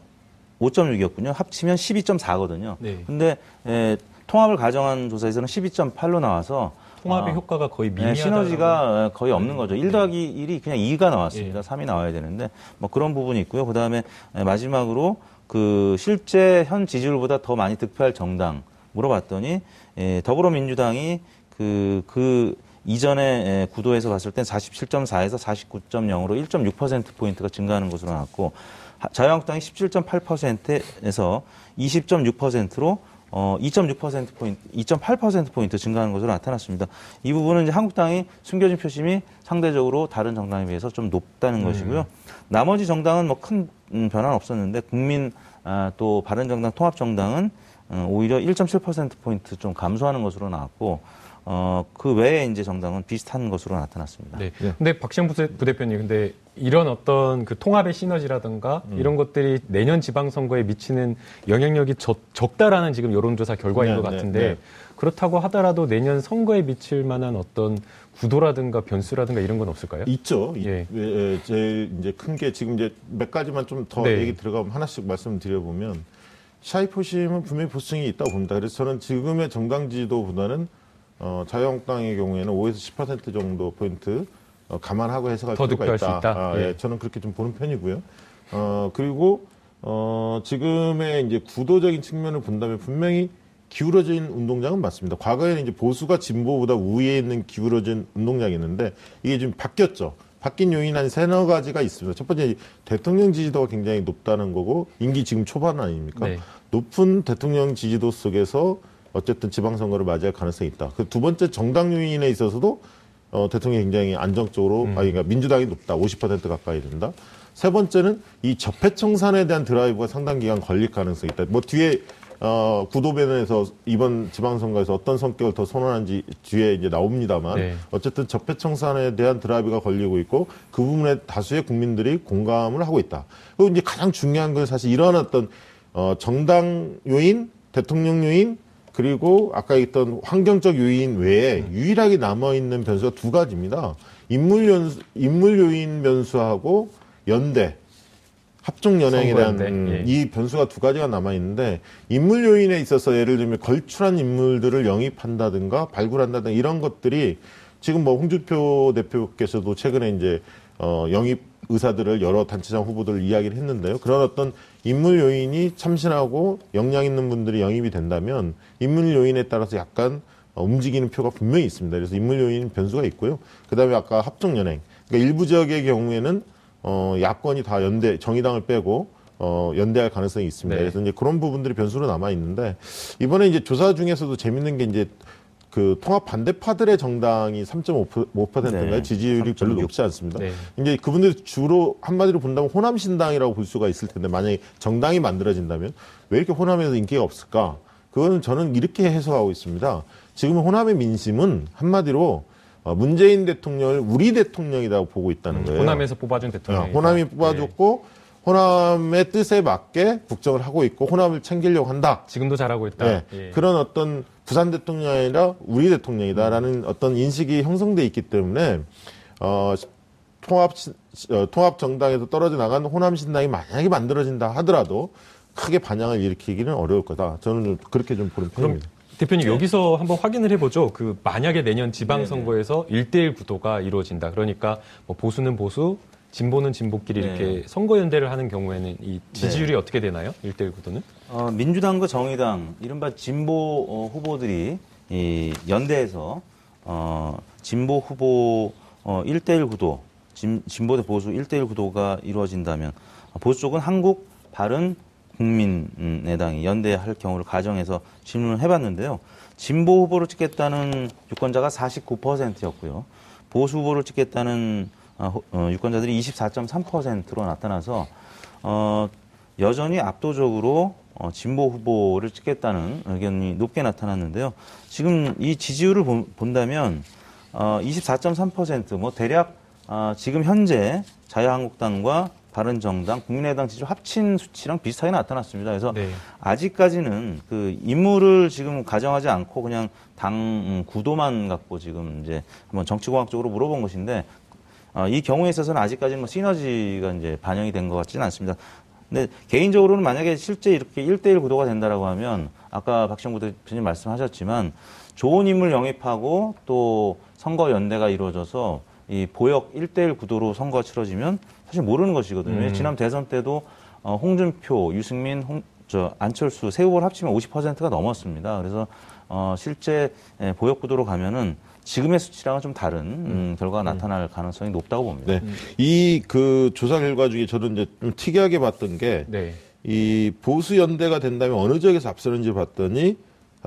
Speaker 4: 5.6이었군요. 합치면 12.4거든요.
Speaker 2: 네.
Speaker 4: 근데 에, 통합을 가정한 조사에서는 12.8로 나와서
Speaker 2: 통합의
Speaker 4: 아,
Speaker 2: 효과가 거의
Speaker 4: 네,
Speaker 2: 미미하다.
Speaker 4: 시너지가 거의 없는 거죠. 1 더하기 1이 그냥 2가 나왔습니다.
Speaker 2: 예.
Speaker 4: 3이 나와야 되는데 뭐 그런 부분이 있고요. 그다음에 마지막으로 그 실제 현 지지율보다 더 많이 득표할 정당 물어봤더니 에, 더불어민주당이 그, 그 이전에 에, 구도에서 봤을 땐 47.4에서 49.0으로 1.6%포인트가 증가하는 것으로 나왔고 하- 자유한국당이 17.8%에서 20.6%로 어, 2.6%포인트, 2.8%포인트 증가하는 것으로 나타났습니다. 이 부분은 이제 한국당이 숨겨진 표심이 상대적으로 다른 정당에 비해서 좀 높다는 것이고요. 나머지 정당은 뭐 큰 변화는 없었는데 국민 아, 또 바른정당 통합정당은 어, 오히려 1.7%포인트 좀 감소하는 것으로 나왔고 어, 그 외에 이제 정당은 비슷한 것으로 나타났습니다.
Speaker 2: 네. 근데 박시영 부대- 부대표님, 근데 이런 어떤 그 통합의 시너지라든가
Speaker 3: 음.
Speaker 2: 이런 것들이 내년 지방선거에 미치는 영향력이 적, 적다라는 지금 여론조사 결과인
Speaker 3: 네,
Speaker 2: 것
Speaker 3: 네,
Speaker 2: 같은데
Speaker 3: 네.
Speaker 2: 그렇다고 하더라도 내년 선거에 미칠 만한 어떤 구도라든가 변수라든가 이런 건 없을까요?
Speaker 3: 있죠. 이-
Speaker 2: 예.
Speaker 3: 예, 제일 이제 큰 게 지금 이제 몇 가지만 좀더
Speaker 2: 네.
Speaker 3: 얘기 들어가면 하나씩 말씀드려보면 샤이 포심은 분명히 보수층이 있다고 봅니다. 그래서 저는 지금의 정당 지지도보다는 어, 자유한국당의 경우에는 5에서 10% 정도 포인트 어, 감안하고 해석할
Speaker 2: 더
Speaker 3: 필요가 있다.
Speaker 2: 있다?
Speaker 3: 아, 예.
Speaker 2: 예.
Speaker 3: 저는 그렇게 좀 보는 편이고요. 어, 그리고 어, 지금의 이제 구도적인 측면을 본다면 분명히 기울어진 운동장은 맞습니다. 과거에는 이제 보수가 진보보다 우위에 있는 기울어진 운동장이 있는데 이게 지금 바뀌었죠. 바뀐 요인 한 세너 가지가 있습니다. 첫 번째 대통령 지지도가 굉장히 높다는 거고 임기 지금 초반 아닙니까?
Speaker 2: 네.
Speaker 3: 높은 대통령 지지도 속에서 어쨌든 지방선거를 맞이할 가능성이 있다. 그 두 번째 정당 요인에 있어서도 어, 대통령이 굉장히 안정적으로, 아니, 그러니까 민주당이 높다. 50% 가까이 된다. 세 번째는 이 적폐청산에 대한 드라이브가 상당 기간 걸릴 가능성이 있다. 뭐 뒤에, 어, 구도변에서 이번 지방선거에서 어떤 성격을 더 선호하는지 뒤에 이제 나옵니다만
Speaker 2: 네.
Speaker 3: 어쨌든 적폐청산에 대한 드라이브가 걸리고 있고 그 부분에 다수의 국민들이 공감을 하고 있다. 그리고 이제 가장 중요한 건 사실 이런 어떤 어, 정당 요인, 대통령 요인, 그리고 아까 있던 환경적 요인 외에 유일하게 남아있는 변수가 두 가지입니다. 인물 연수, 인물 요인 변수하고 연대, 합종 연행에 대한 음,
Speaker 2: 예.
Speaker 3: 이 변수가 두 가지가 남아있는데 인물 요인에 있어서 예를 들면 걸출한 인물들을 영입한다든가 발굴한다든가 이런 것들이 지금 뭐 홍준표 대표께서도 최근에 이제 어, 영입 의사들을 여러 단체장 후보들 이야기를 했는데요. 그런 어떤 인물 요인이 참신하고 역량 있는 분들이 영입이 된다면 인물 요인에 따라서 약간 어, 움직이는 표가 분명히 있습니다. 그래서 인물 요인 변수가 있고요. 그다음에 아까 합종 연행. 그러니까 일부 지역의 경우에는 어, 야권이 다 연대 정의당을 빼고 어, 연대할 가능성이 있습니다.
Speaker 2: 네.
Speaker 3: 그래서 이제 그런 부분들이 변수로 남아 있는데 이번에 이제 조사 중에서도 재밌는 게 이제 그 통합 반대파들의 정당이 3.5%인가요?
Speaker 4: 네.
Speaker 3: 지지율이 별로
Speaker 4: 3.6.
Speaker 3: 높지 않습니다.
Speaker 2: 네.
Speaker 3: 이제 그분들이 주로 한마디로 본다면 호남 신당이라고 볼 수가 있을 텐데 만약에 정당이 만들어진다면 왜 이렇게 호남에서 인기가 없을까? 그거는 저는 이렇게 해석하고 있습니다. 지금 호남의 민심은 한마디로 어, 문재인 대통령을 우리 대통령이라고 보고 있다는 거예요.
Speaker 2: 음, 호남에서 뽑아준 대통령.
Speaker 3: 어, 호남이 뽑아줬고 호남의 뜻에 맞게 국정을 하고 있고 호남을 챙기려고 한다.
Speaker 2: 지금도 잘하고 있다.
Speaker 3: 네.
Speaker 2: 예.
Speaker 3: 그런 어떤 부산 대통령이 아니라 우리 대통령이다라는 어떤 인식이 형성돼 있기 때문에 어, 통합 시- 어, 통합 정당에서 떨어져 나간 호남 신당이 만약에 만들어진다 하더라도 크게 반향을 일으키기는 어려울 거다. 저는 좀 그렇게 좀 보는 편입니다.
Speaker 2: 대표님 여기서 한번 확인을 해보죠. 그 만약에 내년 지방선거에서 일대일 구도가 이루어진다. 그러니까 뭐 보수는 보수, 진보는 진보끼리
Speaker 4: 네.
Speaker 2: 이렇게 선거 연대를 하는 경우에는 이 지지율이 어떻게 되나요? 일대일 구도는?
Speaker 4: 어, 민주당과 정의당, 이른바 진보 어, 후보들이 이 연대에서 어, 진보 후보 어, 1대1 구도, 진, 진보 대 보수 1대1 구도가 이루어진다면 어, 보수 쪽은 한국 바른 국민의당이 연대할 경우를 가정해서 질문을 해봤는데요. 진보 후보를 찍겠다는 유권자가 49%였고요. 보수 후보를 찍겠다는 유권자들이 24.3%로 나타나서 어, 여전히 압도적으로 어, 진보 후보를 찍겠다는 의견이 높게 나타났는데요. 지금 이 지지율을 본- 본다면 어, 24.3%뭐 대략 아, 지금 현재 자유한국당과 바른정당, 국민의당 지지율 합친 수치랑 비슷하게 나타났습니다. 그래서
Speaker 2: 네.
Speaker 4: 아직까지는 그 인물을 지금 가정하지 않고 그냥 당 음, 구도만 갖고 지금 이제 한번 정치공학적으로 물어본 것인데 어, 이 경우에 있어서는 아직까지는 뭐 시너지가 이제 반영이 된 것 같지는 않습니다. 근데 개인적으로는 만약에 실제 이렇게 1대1 구도가 된다라고 하면 아까 박시영 대표님 말씀하셨지만 좋은 인물 영입하고 또 선거 연대가 이루어져서 이 보역 1대1 구도로 선거가 치러지면 사실 모르는 것이거든요. 지난 대선 때도 어, 홍준표, 유승민, 홍, 저 안철수 세 후보를 합치면 50%가 넘었습니다. 그래서 어, 실제 예, 보역 구도로 가면은 지금의 수치랑은 좀 다른 음, 결과가 나타날 가능성이 높다고 봅니다.
Speaker 3: 네. 이 그 조사 결과 중에 저는 이제 좀 특이하게 봤던 게이
Speaker 2: 네.
Speaker 3: 보수 연대가 된다면 어느 지역에서 앞서는지 봤더니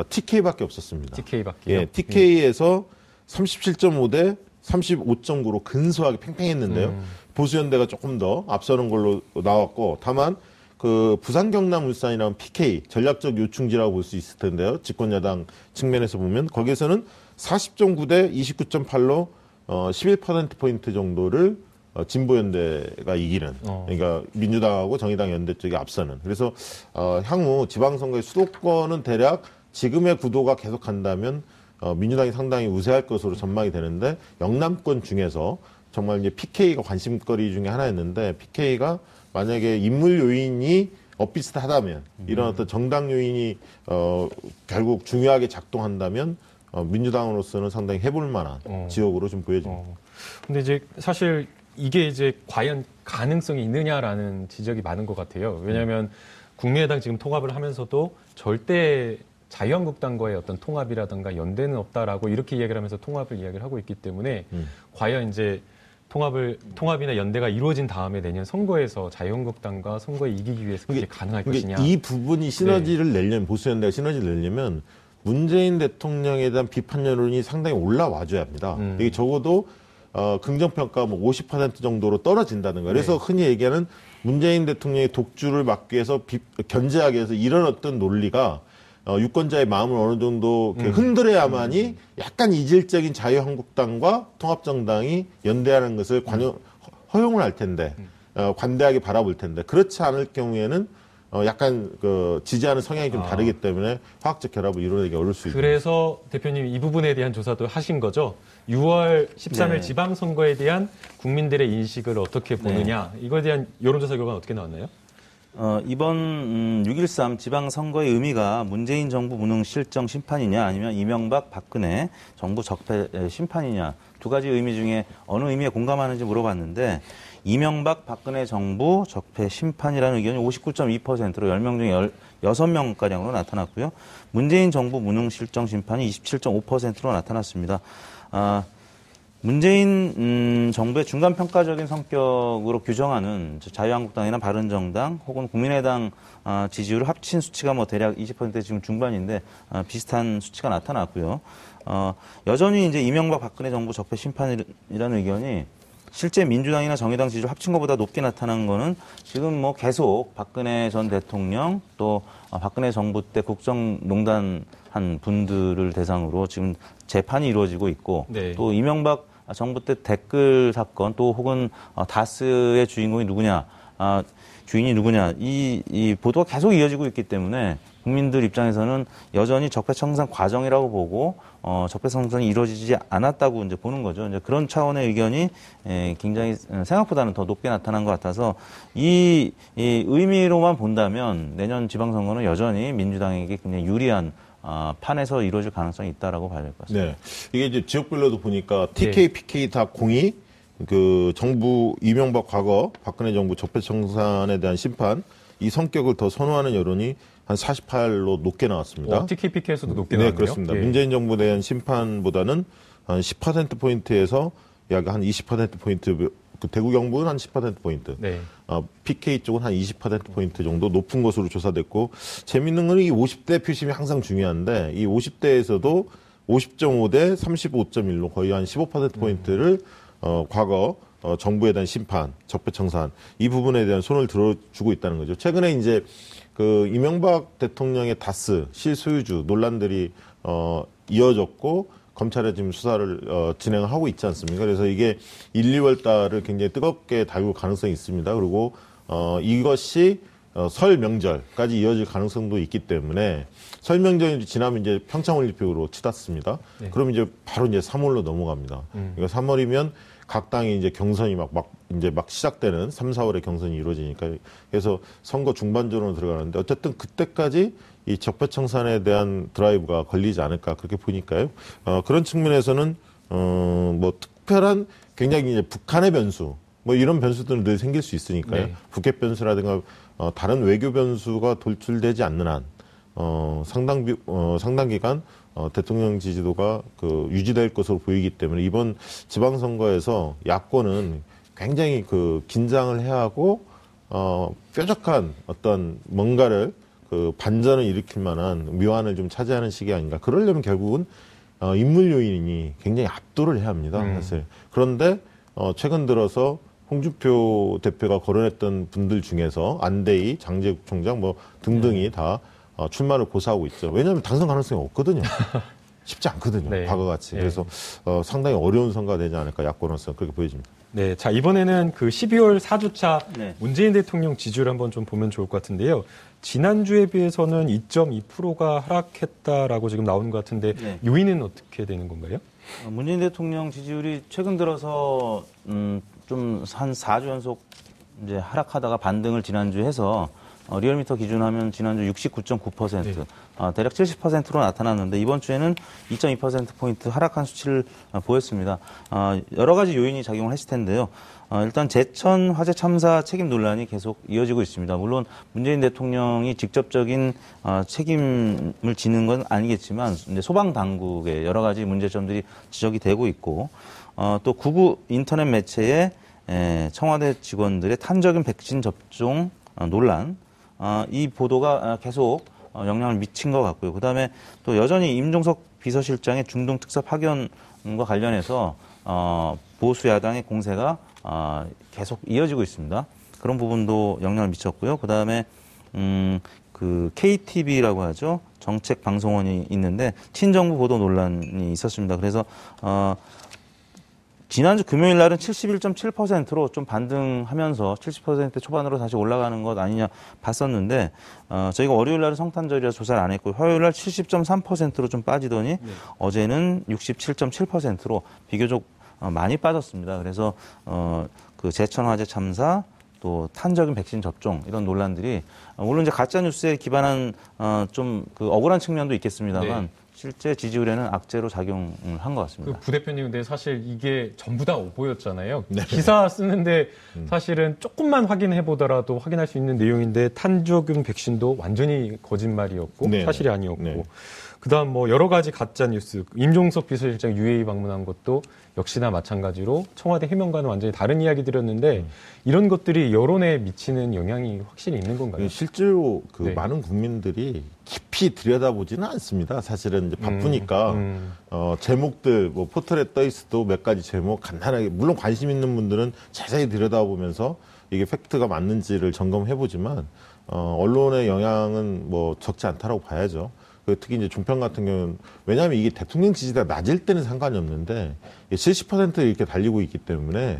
Speaker 3: TK밖에 없었습니다.
Speaker 2: TK밖에.
Speaker 3: 예, TK에서 37.5 대 35.9로 근소하게 팽팽했는데요.
Speaker 2: 음.
Speaker 3: 보수 연대가 조금 더 앞서는 걸로 나왔고 다만 그 부산 경남 울산이라는 PK 전략적 요충지라고 볼 수 있을 텐데요. 집권 여당 측면에서 보면 거기에서는 40.9대 29.8로 어, 11% 포인트 정도를 어, 진보 연대가 이기는
Speaker 2: 어.
Speaker 3: 그러니까 민주당하고 정의당 연대 쪽이 앞서는 그래서 어, 향후 지방선거의 수도권은 대략 지금의 구도가 계속한다면 어, 민주당이 상당히 우세할 것으로 전망이 되는데 영남권 중에서 정말 이제 PK가 관심거리 중에 하나였는데 PK가 만약에 인물 요인이 엇비슷하다면 이런 어떤 정당 요인이 어, 결국 중요하게 작동한다면 어, 민주당으로서는 상당히 해볼 만한
Speaker 2: 어.
Speaker 3: 지역으로 좀 보여집니다.
Speaker 2: 어. 근데 이제 사실 이게 이제 과연 가능성이 있느냐라는 지적이 많은 것 같아요. 왜냐하면 국민의당 지금 통합을 하면서도 절대 자유한국당과의 어떤 통합이라든가 연대는 없다라고 이렇게 이야기를 하면서 통합을 이야기를 하고 있기 때문에
Speaker 3: 음.
Speaker 2: 과연 이제 통합을 통합이나 연대가 이루어진 다음에 내년 선거에서 자유한국당과 선거에 이기기 위해서 그게 가능할 것이냐.
Speaker 3: 이 부분이 시너지를 내려면 보수 연대가 시너지를 내려면 문재인 대통령에 대한 비판 여론이 상당히 올라와줘야 합니다.
Speaker 2: 음.
Speaker 3: 이게 적어도 어, 긍정평가 뭐 50% 정도로 떨어진다는 거예요. 그래서
Speaker 2: 네.
Speaker 3: 흔히 얘기하는 문재인 대통령의 독주를 막기 위해서 비- 견제하기 위해서 이런 어떤 논리가 어, 유권자의 마음을 어느 정도
Speaker 2: 음.
Speaker 3: 흔들어야만이 약간 이질적인 자유한국당과 통합정당이 연대하는 것을 관여, 허용을 할 텐데
Speaker 2: 음.
Speaker 3: 어, 관대하게 바라볼 텐데 그렇지 않을 경우에는 어, 약간 그 지지하는 성향이 좀
Speaker 2: 아.
Speaker 3: 다르기 때문에 화학적 결합을 이루어내기 어려울 수 있는
Speaker 2: 그래서 대표님 이 부분에 대한 조사도 하신 거죠. 6월 13일
Speaker 4: 네.
Speaker 2: 지방선거에 대한 국민들의 인식을 어떻게 보느냐 이거에 대한 여론조사 결과는 어떻게 나왔나요?
Speaker 4: 어, 이번 음, 6.13 지방선거의 의미가 문재인 정부 무능 실정 심판이냐 아니면 이명박 박근혜 정부 적폐 에, 심판이냐 두 가지 의미 중에 어느 의미에 공감하는지 물어봤는데 이명박 박근혜 정부 적폐 심판이라는 의견이 59.2%로 10명 중에 16명가량으로 나타났고요. 문재인 정부 무능 실정 심판이 27.5%로 나타났습니다. 아, 문재인 음, 정부의 중간 평가적인 성격으로 규정하는 저 자유한국당이나 바른정당 혹은 국민의당 아, 지지율을 합친 수치가 뭐 대략 20% 지금 중반인데 아, 비슷한 수치가 나타났고요. 어, 여전히 이제 이명박 박근혜 정부 적폐 심판이라는 의견이 실제 민주당이나 정의당 지지율 합친 것보다 높게 나타난 거는 지금 뭐 계속 박근혜 전 대통령 또 어, 박근혜 정부 때 국정농단 한 분들을 대상으로 지금 재판이 이루어지고 있고
Speaker 2: 네.
Speaker 4: 또 이명박 정부 때 댓글 사건 또 혹은 어, 다스의 주인공이 누구냐 아, 주인이 누구냐 이, 이 보도가 계속 이어지고 있기 때문에 국민들 입장에서는 여전히 적폐청산 과정이라고 보고 어, 적폐청산이 이루어지지 않았다고 이제 보는 거죠. 이제 그런 차원의 의견이 에, 굉장히 생각보다는 더 높게 나타난 것 같아서 이, 이 의미로만 본다면 내년 지방선거는 여전히 민주당에게 굉장히 유리한 아, 판에서 이루어질 가능성이 있다라고 봐야 될 것 같습니다.
Speaker 3: 네. 이게 이제 지역별로도 보니까 TK, PK 다 공이 그 정부 이명박 과거 박근혜 정부 적폐청산에 대한 심판 이 성격을 더 선호하는 여론이 한 48로 높게 나왔습니다.
Speaker 2: 어, TKPK에서도 높게
Speaker 3: 네,
Speaker 2: 나왔네요.
Speaker 3: 그렇습니다.
Speaker 2: 예.
Speaker 3: 문재인 정부에 대한 심판보다는 한 10%포인트에서 약 한 20%포인트, 그 대구 경북은 한 10%포인트.
Speaker 2: 네.
Speaker 3: 어, PK 쪽은 한 20%포인트 정도 높은 것으로 조사됐고, 재밌는 건 이 50대 표심이 항상 중요한데, 이 50대에서도 50.5 대 35.1로 거의 한 15%포인트를, 어, 과거, 어, 정부에 대한 심판, 적폐청산, 이 부분에 대한 손을 들어주고 있다는 거죠. 최근에 이제 그 이명박 대통령의 다스, 실소유주 논란들이, 어, 이어졌고, 검찰에 지금 수사를 어, 진행을 하고 있지 않습니까? 그래서 이게 1, 2월 달을 굉장히 뜨겁게 다룰 가능성이 있습니다. 그리고 어, 이것이 어, 설 명절까지 이어질 가능성도 있기 때문에 설 명절이 지나면 이제 평창올림픽으로 치닫습니다. 그럼 이제 바로 이제 3월로 넘어갑니다. 그러니까 3월이면 각 당이 이제 경선이 막, 막, 이제 막 시작되는 3, 4월에 경선이 이루어지니까 그래서 선거 중반전으로 들어가는데 어쨌든 그때까지 이 적폐청산에 대한 드라이브가 걸리지 않을까 그렇게 보니까요. 어, 그런 측면에서는 어, 뭐 특별한 굉장히 이제 북한의 변수 뭐 이런 변수들은 늘 생길 수 있으니까요.
Speaker 2: 네.
Speaker 3: 북핵 변수라든가 어, 다른 외교 변수가 돌출되지 않는 한 어, 상당 비, 어, 상당 기간 어, 대통령 지지도가 그 유지될 것으로 보이기 때문에 이번 지방선거에서 야권은 굉장히 그 긴장을 해야 하고 어, 뾰족한 어떤 뭔가를 그 반전을 일으킬 만한 묘안을 좀 차지하는 시기 아닌가. 그러려면 결국은 어, 인물 요인이 굉장히 압도를 해야 합니다. 사실. 그런데 어, 최근 들어서 홍준표 대표가 거론했던 분들 중에서 안대희, 장재국 총장 뭐 등등이 다 어, 출마를 고사하고 있죠. 왜냐하면 당선 가능성이 없거든요. 쉽지 않거든요.
Speaker 2: 네.
Speaker 3: 과거같이.
Speaker 2: 네.
Speaker 3: 그래서 어, 상당히 어려운 선거가 되지 않을까 야권으로서 그렇게 보여집니다.
Speaker 2: 네, 자 이번에는 그 12월 4주차
Speaker 4: 네.
Speaker 2: 문재인 대통령 지지율 한번 좀 보면 좋을 것 같은데요. 지난주에 비해서는 2.2%가 하락했다라고 지금 나오는 것 같은데
Speaker 4: 네.
Speaker 2: 요인은 어떻게 되는 건가요?
Speaker 4: 어, 문재인 대통령 지지율이 최근 들어서 음, 좀한 4주 연속 이제 하락하다가 반등을 지난주에 해서 어, 리얼미터 기준하면 지난주 69.9%
Speaker 2: 네.
Speaker 4: 어, 대략 70%로 나타났는데 이번 주에는 2.2% 포인트 하락한 수치를 어, 보였습니다. 어, 여러 가지 요인이 작용을 했을 텐데요. 어, 일단 제천 화재 참사 책임 논란이 계속 이어지고 있습니다. 물론 문재인 대통령이 직접적인 어, 책임을 지는 건 아니겠지만 소방 당국의 여러 가지 문제점들이 지적이 되고 있고 어, 또 구구 인터넷 매체에 에, 청와대 직원들의 탄저균 백신 접종 어, 논란 어, 이 보도가 어, 계속 어, 영향을 미친 것 같고요. 그다음에 또 여전히 임종석 비서실장의 중동 특사 파견과 관련해서 어, 보수 야당의 공세가 어, 계속 이어지고 있습니다. 그런 부분도 영향을 미쳤고요. 그다음에 음, 그 KTV라고 하죠. 정책 방송원이 있는데 친정부 보도 논란이 있었습니다. 그래서 어, 지난주 금요일 날은 71.7%로 좀 반등하면서 70% 초반으로 다시 올라가는 것 아니냐 봤었는데 어, 저희가 월요일 날은 성탄절이라 조사를 안 했고 화요일 날 70.3%로 좀 빠지더니 어제는 67.7%로 비교적 어, 많이 빠졌습니다. 그래서 어, 그 제천 화재 참사 또 탄저균 백신 접종 이런 논란들이 어, 물론 이제 가짜 뉴스에 기반한 어, 좀그 억울한 측면도 있겠습니다만
Speaker 2: 네.
Speaker 4: 실제 지지율에는 악재로 작용을
Speaker 2: 한것그
Speaker 4: 같습니다.
Speaker 2: 부대표님 근데 사실 이게 전부 다 오보였잖아요. 기사 쓰는데 사실은 조금만 확인해 보더라도 확인할 수 있는 내용인데 탄저균 백신도 완전히 거짓말이었고
Speaker 3: 네.
Speaker 2: 사실이 아니었고
Speaker 3: 네.
Speaker 2: 그다음 뭐 여러 가지 가짜 뉴스 임종석 비서실장 UAE 방문한 것도 역시나 마찬가지로 청와대 해명과는 완전히 다른 이야기 들었는데 이런 것들이 여론에 미치는 영향이 확실히 있는 건가요?
Speaker 3: 예, 실제로 그
Speaker 2: 네.
Speaker 3: 많은 국민들이 깊이 들여다보지는 않습니다. 사실은 이제 바쁘니까
Speaker 2: 음.
Speaker 3: 어, 제목들 뭐 포털에 떠 있어도 몇 가지 제목 간단하게 물론 관심 있는 분들은 자세히 들여다보면서 이게 팩트가 맞는지를 점검해 보지만 어, 언론의 영향은 뭐 적지 않다라고 봐야죠. 그 특히 이제 종편 같은 경우는 왜냐하면 이게 대통령 지지가 낮을 때는 상관이 없는데 70% 이렇게 달리고 있기 때문에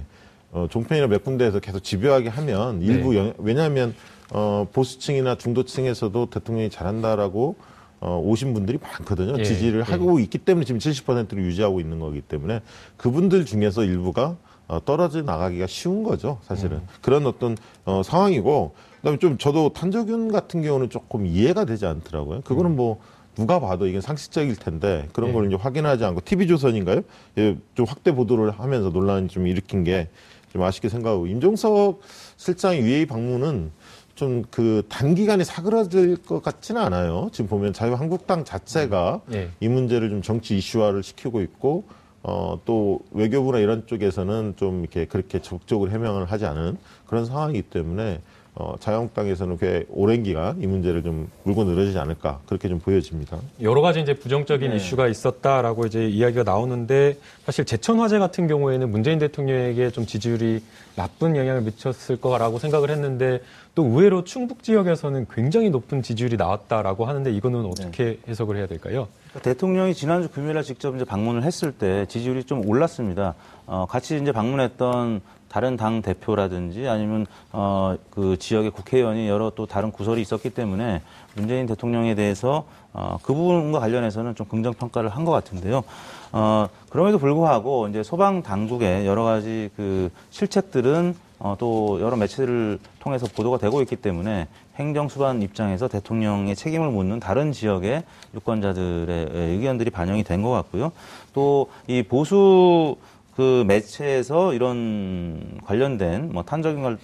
Speaker 3: 어, 종편이나 몇 군데에서 계속 집요하게 하면 일부
Speaker 2: 네.
Speaker 3: 영, 왜냐하면 어, 보수층이나 중도층에서도 대통령이 잘한다라고 어, 오신 분들이 많거든요.
Speaker 2: 예,
Speaker 3: 지지를
Speaker 2: 예.
Speaker 3: 하고 있기 때문에 지금 70%를 유지하고 있는 거기 때문에 그분들 중에서 일부가 어, 떨어져 나가기가 쉬운 거죠, 사실은. 그런 어떤 어, 상황이고 그다음에 좀 저도 탄저균 같은 경우는 조금 이해가 되지 않더라고요. 그거는 뭐 누가 봐도 이게 상식적일 텐데 그런
Speaker 2: 네.
Speaker 3: 걸 이제 확인하지 않고 TV조선인가요? 예, 좀 확대 보도를 하면서 논란을 좀 일으킨 게 좀 아쉽게 생각하고 임종석 실장의 UAE 방문은 좀 그 단기간에 사그라들 것 같지는 않아요. 지금 보면 자유한국당 자체가
Speaker 2: 예.
Speaker 3: 이 문제를 좀 정치 이슈화를 시키고 있고 어, 또 외교부나 이런 쪽에서는 좀 이렇게 그렇게 적극적으로 해명을 하지 않은 그런 상황이기 때문에 어, 자유한국당에서는 꽤 오랜 기간 이 문제를 좀 물고 늘어지지 않을까 그렇게 좀 보여집니다.
Speaker 2: 여러 가지 이제 부정적인
Speaker 4: 네.
Speaker 2: 이슈가 있었다라고 이제 이야기가 나오는데 사실 제천 화재 같은 경우에는 문재인 대통령에게 좀 지지율이 나쁜 영향을 미쳤을 거라고 생각을 했는데 또 의외로 충북 지역에서는 굉장히 높은 지지율이 나왔다라고 하는데 이거는 어떻게 해석을 해야 될까요?
Speaker 4: 그러니까 대통령이 지난주 금요일에 직접 이제 방문을 했을 때 지지율이 좀 올랐습니다. 어, 같이 이제 방문했던 다른 당 대표라든지 아니면 어, 그 지역의 국회의원이 여러 또 다른 구설이 있었기 때문에 문재인 대통령에 대해서 어, 그 부분과 관련해서는 좀 긍정 평가를 한 것 같은데요. 어, 그럼에도 불구하고 이제 소방 당국의 여러 가지 그 실책들은 어, 또 여러 매체를 통해서 보도가 되고 있기 때문에 행정수반 입장에서 대통령의 책임을 묻는 다른 지역의 유권자들의 의견들이 반영이 된 것 같고요. 또 이 보수 그 매체에서 이런 관련된 뭐 탄적인 걸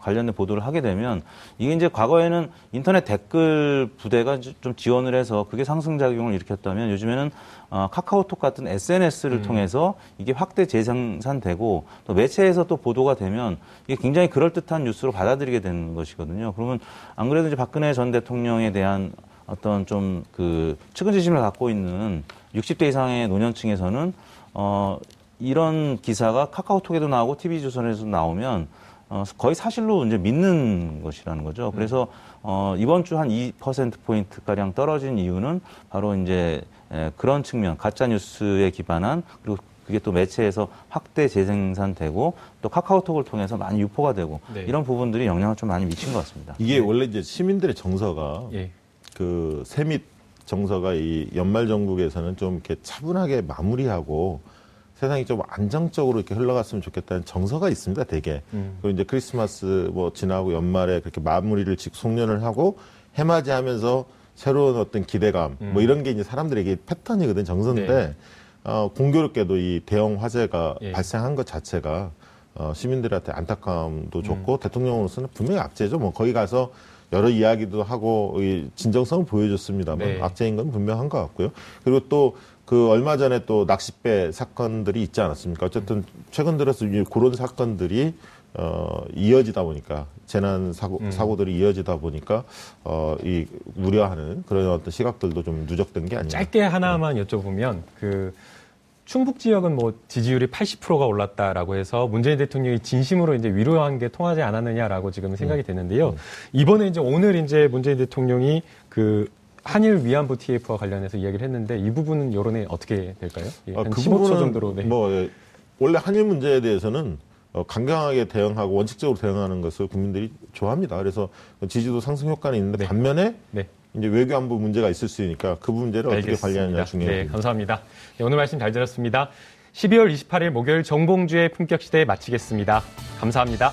Speaker 4: 관련된 보도를 하게 되면 이게 이제 과거에는 인터넷 댓글 부대가 좀 지원을 해서 그게 상승작용을 일으켰다면 요즘에는 어, 카카오톡 같은 SNS를 통해서 이게 확대 재생산되고 또 매체에서 또 보도가 되면 이게 굉장히 그럴듯한 뉴스로 받아들이게 되는 것이거든요. 그러면 안 그래도 이제 박근혜 전 대통령에 대한 어떤 좀 그 측은지심을 갖고 있는 60대 이상의 노년층에서는 어, 이런 기사가 카카오톡에도 나오고 TV조선에도 나오면 어, 거의 사실로 이제 믿는 것이라는 거죠. 그래서 어, 이번 주 한 2%포인트 가량 떨어진 이유는 바로 이제 에, 그런 측면, 가짜 뉴스에 기반한 그리고 그게 또 매체에서 확대 재생산되고 또 카카오톡을 통해서 많이 유포가 되고
Speaker 2: 네.
Speaker 4: 이런 부분들이 영향을 좀 많이 미친 것 같습니다.
Speaker 3: 이게 원래 이제 시민들의 정서가
Speaker 2: 예.
Speaker 3: 그 세밑 정서가 이 연말 정국에서는 좀 이렇게 차분하게 마무리하고 세상이 좀 안정적으로 이렇게 흘러갔으면 좋겠다는 정서가 있습니다, 대개.
Speaker 2: 음.
Speaker 3: 그리고 이제 크리스마스 뭐 지나고 연말에 그렇게 마무리를 직 송년을 하고 해맞이 하면서 새로운 어떤 기대감 뭐 이런 게 이제 사람들에게 패턴이거든 정서인데
Speaker 2: 네.
Speaker 3: 어, 공교롭게도 이 대형 화재가
Speaker 2: 예.
Speaker 3: 발생한 것 자체가 어, 시민들한테 안타까움도 줬고 대통령으로서는 분명히 악재죠. 뭐 거기 가서 여러 이야기도 하고 이 진정성을 보여줬습니다만
Speaker 2: 네.
Speaker 3: 악재인 건 분명한 것 같고요. 그리고 또 그 얼마 전에 또 낚싯배 사건들이 있지 않았습니까? 어쨌든 최근 들어서 이 그런 사건들이 어, 이어지다 보니까 재난 사고 사고들이 이어지다 보니까 어, 이 우려하는 그런 어떤 시각들도 좀 누적된 게 아니냐.
Speaker 2: 짧게 하나만 여쭤보면 그 충북 지역은 뭐 지지율이 80%가 올랐다라고 해서 문재인 대통령이 진심으로 이제 위로한 게 통하지 않았느냐라고 지금 생각이 되는데요. 이번에 이제 오늘 이제 문재인 대통령이 그 한일 위안부 TF와 관련해서 이야기를 했는데 이 부분은 여론에 어떻게 될까요? 예,
Speaker 3: 아,
Speaker 2: 한
Speaker 3: 그
Speaker 2: 15초
Speaker 3: 부분은
Speaker 2: 정도로 네.
Speaker 3: 뭐 예, 원래 한일 문제에 대해서는 어, 강경하게 대응하고 원칙적으로 대응하는 것을 국민들이 좋아합니다. 그래서 지지도 상승 효과는 있는데
Speaker 2: 네.
Speaker 3: 반면에
Speaker 2: 네.
Speaker 3: 이제 외교안보 문제가 있을 수 있으니까 그 문제를 어떻게
Speaker 2: 알겠습니다.
Speaker 3: 관리하느냐 중요해요.
Speaker 2: 네, 감사합니다. 네, 오늘 말씀 잘 들었습니다. 12월 28일 목요일 정봉주의 품격 시대 마치겠습니다. 감사합니다.